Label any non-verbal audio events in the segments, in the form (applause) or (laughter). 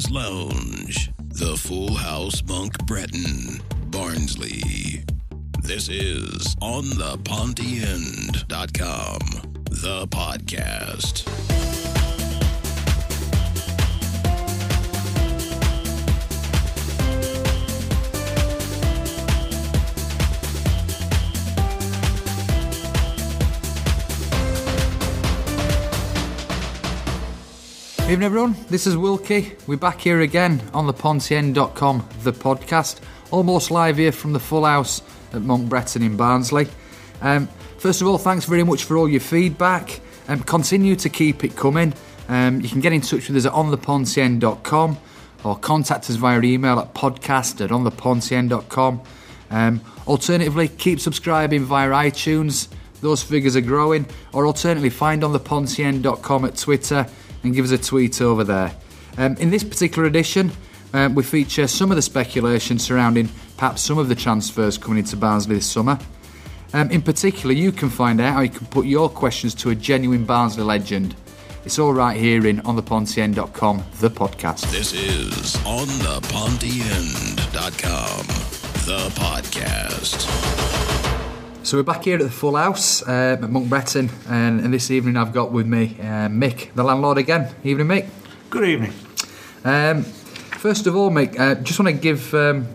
Legends Lounge, the Full House Monk Bretton, Barnsley. This is on the End.com, the podcast. Evening, everyone. This is Wilkie. We're back here again on the Pontien.com, the podcast, almost live here from the full house at Monk Bretton in Barnsley. Um, first of all, thanks very much for all your feedback. Um, continue to keep it coming. Um, you can get in touch with us at onthepontien.com or contact us via email at podcast at onthepontien.com. Um, alternatively, keep subscribing via iTunes. Those figures are growing. Or alternatively, find onthepontien.com at Twitter and give us a tweet over there. Um, in this particular edition, um, we feature some of the speculation surrounding perhaps some of the transfers coming into Barnsley this summer. Um, in particular, you can find out how you can put your questions to a genuine Barnsley legend. It's all right here in onthepontien.com, the podcast. This is on the the podcast. So we're back here at the Full House uh, at Monk Bretton, and, and, this evening I've got with me uh, Mick, the landlord again. Evening, Mick. Good evening. Um, first of all, Mick, uh, just want to give um,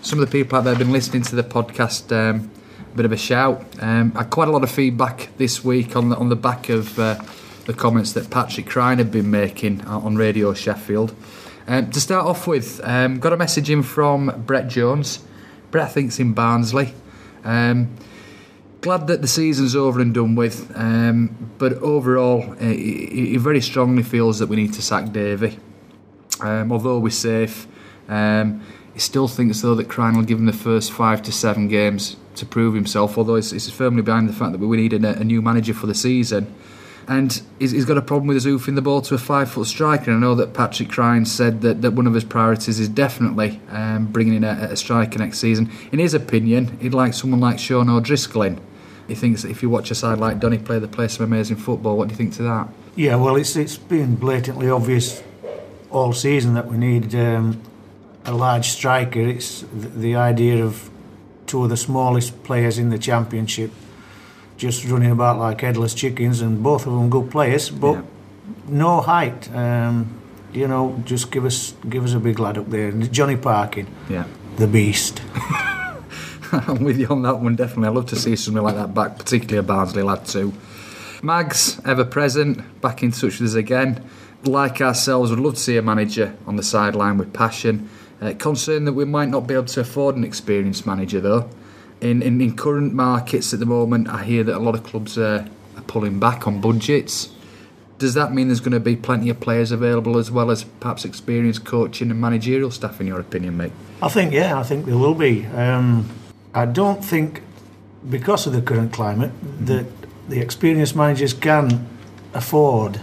some of the people out there who've been listening to the podcast um, a bit of a shout. Um, I had quite a lot of feedback this week on the, on the back of uh, the comments that Patrick Cryne had been making on Radio Sheffield. Um, to start off with, um, got a message in from Brett Jones. Brett thinks in Barnsley. Um, glad that the season's over and done with, um, but overall, uh, he, he, very strongly feels that we need to sack Davey. Um, although we're safe, um, he still thinks though that Cryne will give him the first five to seven games to prove himself. Although he's, he's firmly behind the fact that we need a, a new manager for the season and he's, he's got a problem with his hoofing the ball to a five foot striker. And I know that Patrick Cryne said that, that one of his priorities is definitely um, bringing in a, a, striker next season. In his opinion, he'd like someone like Sean O'Driscoll in. He thinks that if you watch a side like Donny play, they play some amazing football. What do you think to that? Yeah, well, it's it's been blatantly obvious all season that we need um, a large striker. It's the idea of two of the smallest players in the championship just running about like headless chickens, and both of them good players, but yeah. no height. Um, you know, just give us give us a big lad up there. Johnny Parkin, yeah, the beast. (laughs) I'm with you on that one, definitely. I'd love to see something like that back, particularly a Barnsley lad too. Mags, ever present, back in touch with us again. Like ourselves, would love to see a manager on the sideline with passion. Uh, concerned that we might not be able to afford an experienced manager though in, in, in current markets at the moment, I hear that a lot of clubs are, are pulling back on budgets. Does that mean there's going to be plenty of players available as well as perhaps experienced coaching and managerial staff, in your opinion, mate? I think, yeah, I think there will be. Um, I don't think, because of the current climate, mm-hmm. that the experienced managers can afford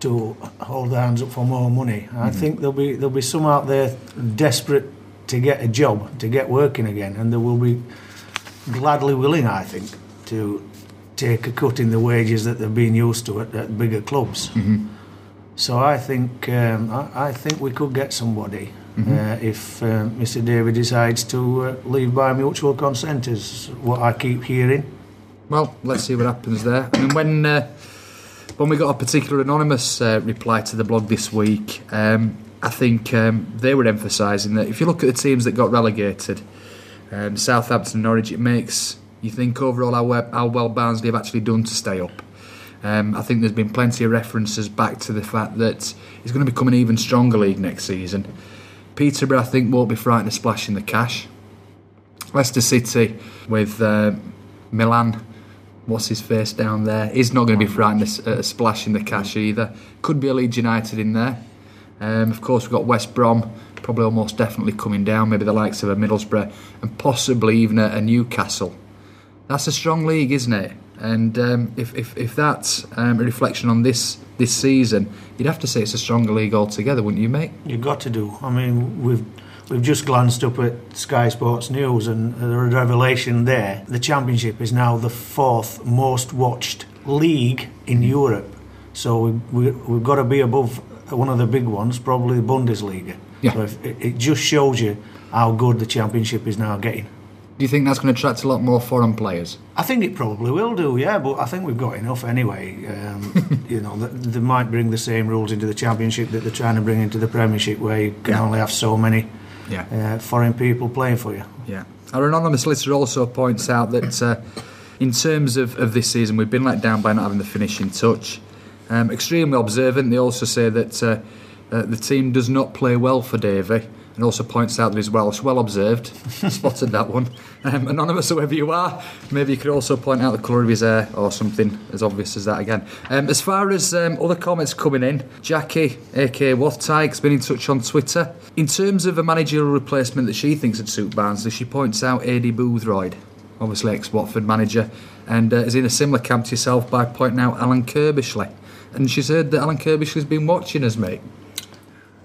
to hold their hands up for more money. I mm-hmm. think there'll be there'll be some out there desperate to get a job, to get working again, and they will be gladly willing, I think, to take a cut in the wages that they've been used to at, at bigger clubs. Mm-hmm. So I think um, I, I, think we could get somebody mm-hmm. uh, if uh, Mr. David decides to uh, leave by mutual consent, is what I keep hearing. Well, let's see what happens there. I mean, when uh, when we got a particular anonymous uh, reply to the blog this week. Um, I think um, they were emphasising that if you look at the teams that got relegated, um, Southampton, Norwich, it makes you think overall how well, how well Barnsley have actually done to stay up. Um, I think there's been plenty of references back to the fact that it's going to become an even stronger league next season. Peterborough, I think, won't be frightened of splashing the cash. Leicester City with uh, Milan, what's his face down there, he's not going to be frightened of uh, splashing the cash either. Could be a Leeds United in there. Um, of course, we've got West Brom, probably almost definitely coming down, maybe the likes of a Middlesbrough, and possibly even a, a Newcastle. That's a strong league, isn't it? And um, if, if, if that's um, a reflection on this this season, you'd have to say it's a stronger league altogether, wouldn't you, mate? You've got to do. I mean, we've we've just glanced up at Sky Sports News, and the revelation there: the Championship is now the fourth most watched league in Europe So we, we, we've got to be above one of the big ones, probably the Bundesliga. Yeah. So if, it, it just shows you how good the Championship is now getting. Do you think that's going to attract a lot more foreign players? I think it probably will do, yeah, but I think we've got enough anyway. Um, (laughs) you know, th- they might bring the same rules into the Championship that they're trying to bring into the Premiership, where you can Yeah. only have so many Yeah. uh, foreign people playing for you. Yeah. Our anonymous listener also points out that uh, in terms of, of this season, we've been let down by not having the finishing touch. Um, extremely observant. They also say that uh, uh, the team does not play well for Davey. And also points out that he's Welsh. Well observed. (laughs) Spotted that one. Um, anonymous, whoever you are, maybe you could also point out the colour of his hair or something as obvious as that again. Um, as far as um, other comments coming in, Jackie, aka Wathtyke, has been in touch on Twitter. In terms of a managerial replacement that she thinks would suit Barnsley, she points out Adi Boothroyd, obviously ex Watford manager, and uh, is in a similar camp to yourself by pointing out Alan Curbishley. And she said that Alan Curbishley's been watching us, mate.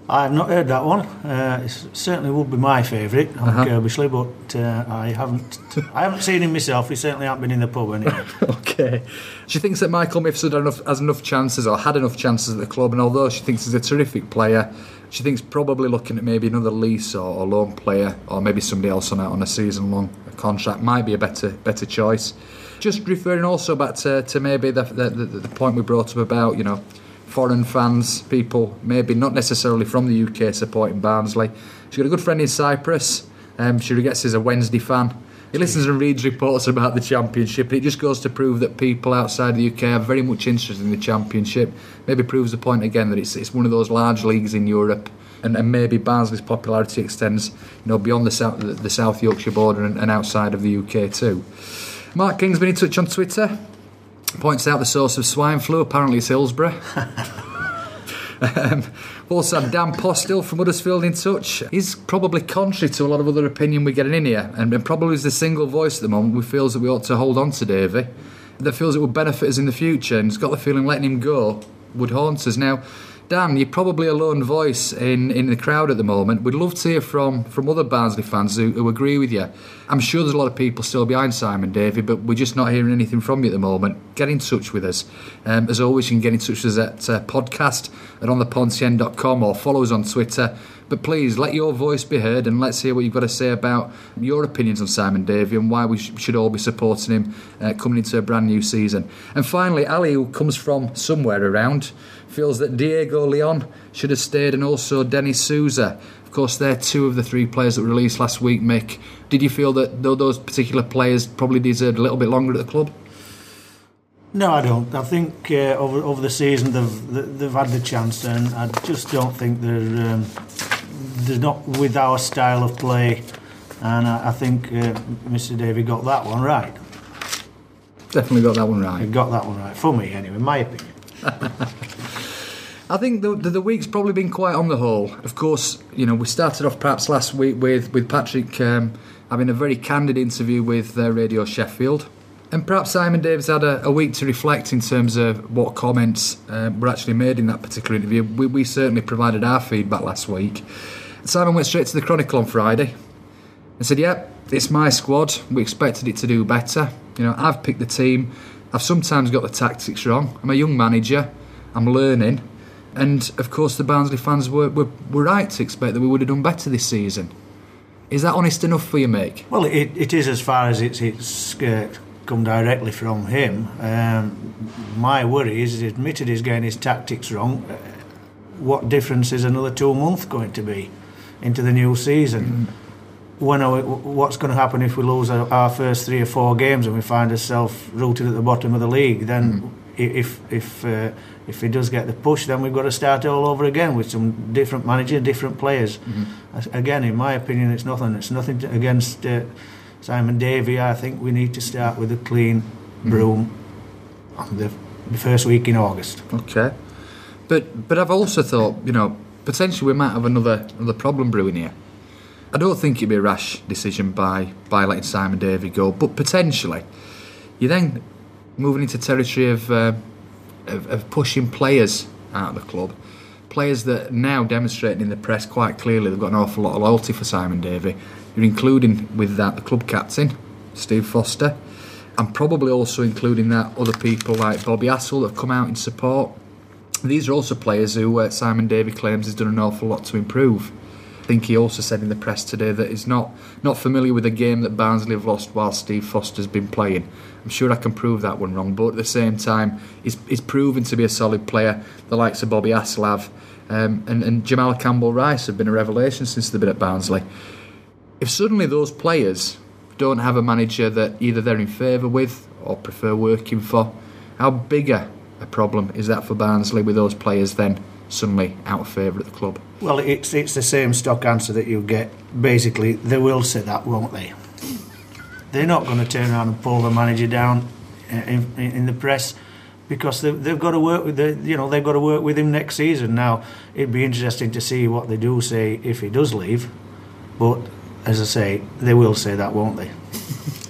I've not heard that one. Uh, it certainly would be my favourite, Alan Uh-huh. Curbishley, but uh, I haven't. I haven't seen him myself. He certainly hasn't been in the pub anyway. (laughs) okay. She thinks that Michael Mifsud enough, has enough chances or had enough chances at the club, and although she thinks he's a terrific player, she thinks probably looking at maybe another lease or, or loan player, or maybe somebody else on a, on a season long contract might be a better better choice. Just referring also back to, to maybe the, the, the, point we brought up about, you know, foreign fans, people maybe not necessarily from the UK supporting Barnsley. She's got a good friend in Cyprus. Um, she gets is a Wednesday fan. He listens and reads reports about the Championship, and it just goes to prove that people outside the UK are very much interested in the Championship. Maybe proves the point again that it's, it's one of those large leagues in Europe, and, and maybe Barnsley's popularity extends, you know, beyond the South, the, the South Yorkshire border and, and outside of the UK too. Mark King's been in touch on Twitter. Points out the source of swine flu. Apparently, it's Hillsborough. (laughs) um, also, had Dan Postil from Huddersfield in touch. He's probably contrary to a lot of other opinion we're getting in here, and, and probably is the single voice at the moment who feels that we ought to hold on to Davey, that feels it would benefit us in the future, and has got the feeling letting him go would haunt us. Now, Dan, you're probably a lone voice in, in the crowd at the moment. We'd love to hear from, from other Barnsley fans who, who agree with you. I'm sure there's a lot of people still behind Simon Davey, but we're just not hearing anything from you at the moment. Get in touch with us. Um, as always, you can get in touch with us at uh, podcast at onthepontien.com or follow us on Twitter. But please, let your voice be heard and let's hear what you've got to say about your opinions on Simon Davey and why we sh- should all be supporting him uh, coming into a brand new season. And finally, Ali, who comes from somewhere around, feels that Diego Leon should have stayed and also Dennis Souza. Of course, they're two of the three players that were released last week, Mick. Did you feel that tho- those particular players probably deserved a little bit longer at the club? No, I don't. I think uh, over over the season they've they've had the chance, and I just don't think they're um, they're not with our style of play. And I, I think uh, Mr. Davey got that one right. Definitely got that one right. He got that one right for me, anyway. in My opinion. (laughs) I think the, the, the week's probably been quite on the whole. Of course, you know, we started off perhaps last week with, with Patrick um, having a very candid interview with uh, Radio Sheffield. And perhaps Simon Davis had a, a week to reflect in terms of what comments um, were actually made in that particular interview. We, we certainly provided our feedback last week. Simon went straight to the Chronicle on Friday and said, Yep, it's my squad. We expected it to do better. You know, I've picked the team. I've sometimes got the tactics wrong. I'm a young manager. I'm learning. And of course, the Barnsley fans were, were, were right to expect that we would have done better this season. Is that honest enough for you, Mick? Well, it, it is as far as it's it's uh, come directly from him. Um, my worry is, he's admitted he's getting his tactics wrong. Uh, What difference is another two months going to be into the new season? When are we, what's going to happen if we lose our, our first three or four games and we find ourselves rooted at the bottom of the league? Then, i if if uh, if he does get the push, then we've got to start all over again with some different manager, different players. As- Again, in my opinion, it's nothing. It's nothing to, against uh, Simon Davey. I think we need to start with a clean broom on the, the first week in August. Okay. But but I've also thought, you know, potentially we might have another another problem brewing here. I don't think it'd be a rash decision by by letting Simon Davey go, but potentially you're then moving into territory of, uh, of of pushing players out of the club. Players that now demonstrating in the press quite clearly they've got an awful lot of loyalty for Simon Davey. You're including with that the club captain, Steve Foster, and probably also including that other people like Bobby Hassell that have come out in support These are also players who uh, Simon Davey claims has done an awful lot to improve. I think he also said in the press today that he's not not familiar with a game that Barnsley have lost while Steve Foster's been playing. I'm sure I can prove that one wrong, but at the same time, he's, he's proven to be a solid player. The likes of Bobby Aslav um, and, and Jamal Campbell-Ryce have been a revelation since they've been at Barnsley. If suddenly those players don't have a manager that either they're in favour with or prefer working for, how bigger a problem is that for Barnsley with those players then suddenly out of favour at the club? Well, it's it's the same stock answer that you get. Basically, they will say that, won't they? They're not going to turn around and pull the manager down eh, in, in, in the press because they've, they've got to work with the you know they've got to work with him next season. Now, it'd be interesting to see what they do say if he does leave, but as I say, they will say that, won't they? (laughs)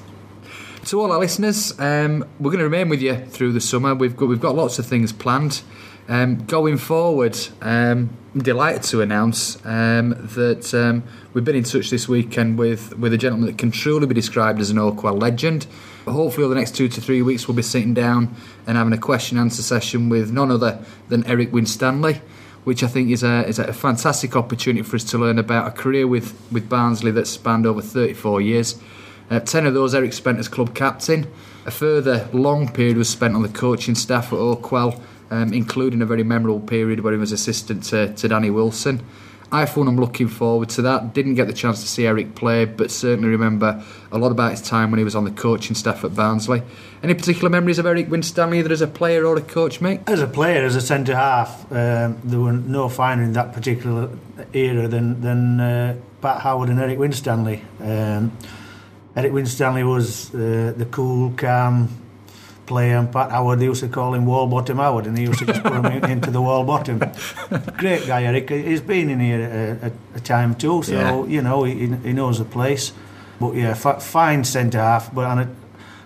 To all our listeners, um, we're going to remain with you through the summer. We've got we've got lots of things planned. Um, going forward, um, I'm delighted to announce um, that um, we've been in touch this weekend with, with a gentleman that can truly be described as an Oakwell legend. Hopefully, over the next two to three weeks, we'll be sitting down and having a question answer session with none other than Eric Winstanley, which I think is a, is a fantastic opportunity for us to learn about a career with, with Barnsley that spanned over 34 years. Uh, 10 of those Eric spent as club captain. A further long period was spent on the coaching staff at Oakwell um, including a very memorable period where he was assistant to, to Danny Wilson. I thought I'm looking forward to that. Didn't get the chance to see Eric play, but certainly remember a lot about his time when he was on the coaching staff at Barnsley. Any particular memories of Eric Winstanley, either as a player or a coach, mate? As a player, as a centre half, um, there were no finer in that particular era than than uh, Pat Howard and Eric Winstanley. Um, Eric Winstanley was uh, the cool, calm, player, and Pat Howard, they used to call him Wall Bottom Howard, and he used to just put him into the wall bottom. (laughs) Great guy, Eric. He's been in here a, a, a time too, so yeah. you know he, he knows the place. But yeah, fine centre half. But and it,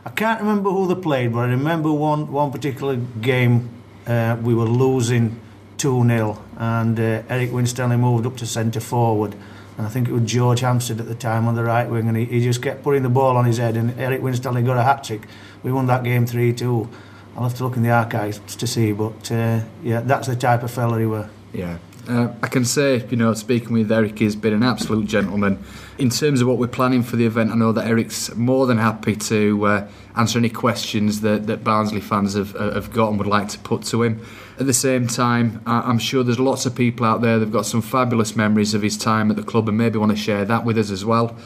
I can't remember who they played, but I remember one one particular game uh, we were losing two 0 and uh, Eric Winstanley moved up to centre forward. And I think it was George Hampstead at the time on the right wing, and he, he just kept putting the ball on his head, and Eric Winstanley got a hat trick we won that game 3 2. I'll have to look in the archives to see, but uh, yeah, that's the type of fella he were. Yeah. Uh, I can say, you know, speaking with Eric, he's been an absolute gentleman. In terms of what we're planning for the event, I know that Eric's more than happy to uh, answer any questions that, that Barnsley fans have, uh, have got and would like to put to him. At the same time, I'm sure there's lots of people out there that've got some fabulous memories of his time at the club and maybe want to share that with us as well.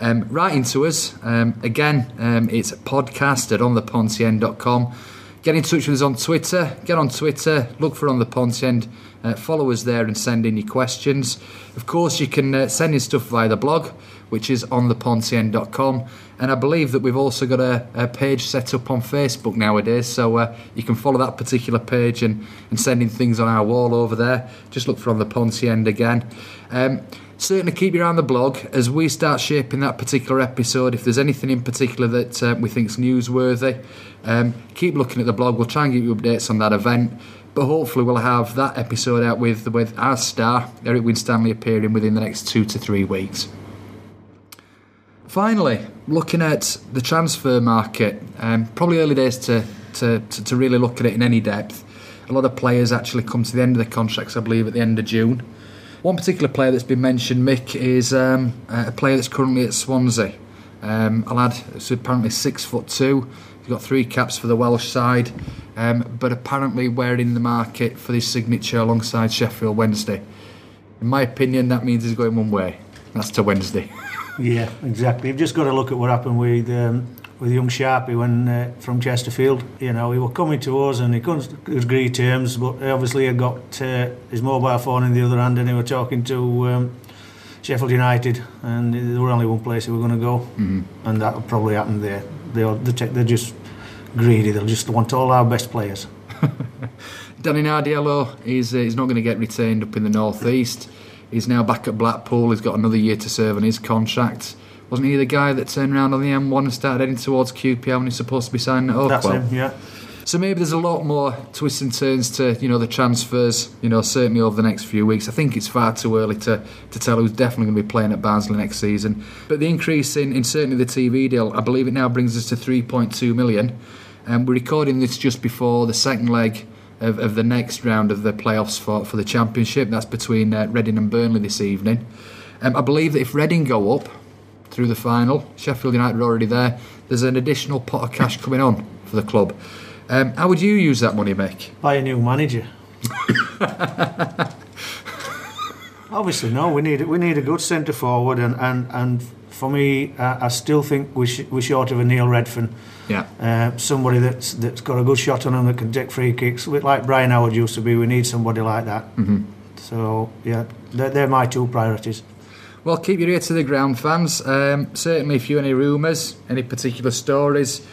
Um, writing to us, um, again, um, it's podcast at onthepontien.com. Get in touch with us on Twitter. Get on Twitter, look for On The Pontien, uh, follow us there and send in your questions. Of course, you can uh, send in stuff via the blog, which is onthepontien.com. And I believe that we've also got a, a page set up on Facebook nowadays, so uh, you can follow that particular page and, and send in things on our wall over there. Just look for On The Pontien again. Um, certainly keep your eye on the blog as we start shaping that particular episode. If there's anything in particular that uh, we think is newsworthy, um, keep looking at the blog. We'll try and give you updates on that event. But hopefully, we'll have that episode out with with our star Eric Winstanley appearing within the next two to three weeks. Finally, looking at the transfer market, um, probably early days to, to, to, to really look at it in any depth. A lot of players actually come to the end of their contracts, I believe, at the end of June. One particular player that's been mentioned, Mick, is um, a player that's currently at Swansea. Um, a lad who's apparently six foot two. He's got three caps for the Welsh side, um, but apparently we're in the market for his signature alongside Sheffield Wednesday. In my opinion, that means he's going one way. That's to Wednesday. (laughs) yeah, exactly. You've just got to look at what happened with um, with young Sharpie when uh, from Chesterfield. You know, he was coming to us and he couldn't agree terms, but obviously he got uh, his mobile phone in the other hand and he was talking to um, Sheffield United, and there were only one place he were going to go, mm-hmm. and that probably happened there. They are, they're just greedy. They'll just want all our best players. (laughs) Danny Nardiello is uh, he's not going to get retained up in the northeast. He's now back at Blackpool. He's got another year to serve on his contract. Wasn't he the guy that turned around on the M1 and started heading towards QPR when he's supposed to be signing at Oakwell? That's him, yeah. So maybe there's a lot more twists and turns to you know the transfers. You know certainly over the next few weeks. I think it's far too early to, to tell who's definitely going to be playing at Barnsley next season. But the increase in, in certainly the TV deal, I believe it now brings us to 3.2 million. And um, we're recording this just before the second leg of, of the next round of the playoffs for, for the Championship. That's between uh, Reading and Burnley this evening. Um, I believe that if Reading go up through the final, Sheffield United are already there, there's an additional pot of cash coming on for the club. Um, how would you use that money, Mick? Buy a new manager. (laughs) Obviously, no. We need we need a good centre forward, and, and, and for me, uh, I still think we sh- we're short of a Neil Redfearn. Yeah. Uh, somebody that's that's got a good shot on him that can take free kicks, like Brian Howard used to be. We need somebody like that. Mm-hmm. So yeah, they're, they're my two priorities. Well, keep your ear to the ground, fans. Um, certainly, if you any rumours, any particular stories,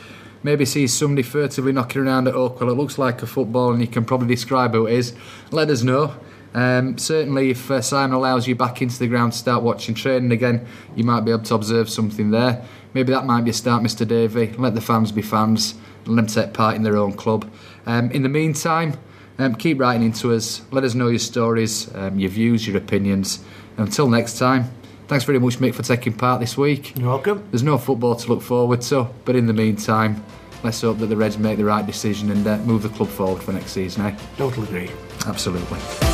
maybe see somebody furtively knocking around at Oakwell, it looks like a football and you can probably describe who it is, let us know. Um, certainly, if uh, Simon allows you back into the ground to start watching training again, you might be able to observe something there. Maybe that might be a start, Mr. Davey. Let the fans be fans and let them take part in their own club. Um, in the meantime, um, keep writing into us. Let us know your stories, um, your views, your opinions. Until next time, thanks very much, Mick, for taking part this week. You're welcome. There's no football to look forward to, but in the meantime, let's hope that the Reds make the right decision and uh, move the club forward for next season. Eh? Totally agree. Absolutely.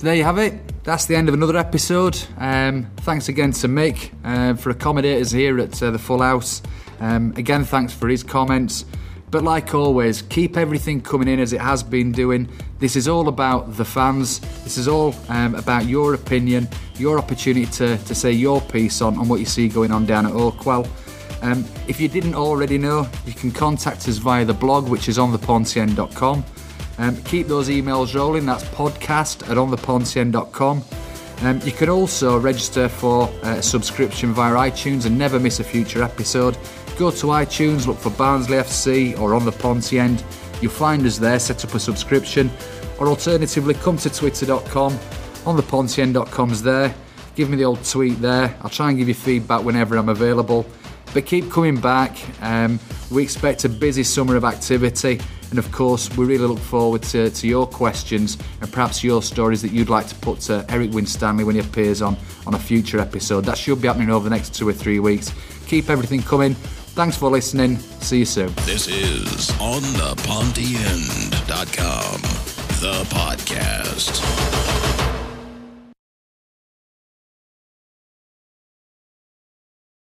There you have it. That's the end of another episode. Um, thanks again to Mick uh, for accommodators here at uh, the Full House. Um, again, thanks for his comments. But like always, keep everything coming in as it has been doing. This is all about the fans. This is all um, about your opinion, your opportunity to, to say your piece on, on what you see going on down at Oakwell. Um, if you didn't already know, you can contact us via the blog, which is on theponcien.com. Um, keep those emails rolling. That's podcast at ontheponcien.com. Um, you can also register for uh, a subscription via iTunes and never miss a future episode. Go to iTunes, look for Barnsley FC or On the Poncien. You'll find us there, set up a subscription. Or alternatively, come to twitter.com. On the Poncien.com's there. Give me the old tweet there. I'll try and give you feedback whenever I'm available. But keep coming back. Um, we expect a busy summer of activity. And of course, we really look forward to, to your questions and perhaps your stories that you'd like to put to Eric Winstanley when he appears on, on a future episode. That should be happening over the next two or three weeks. Keep everything coming. Thanks for listening. See you soon. This is on the the podcast.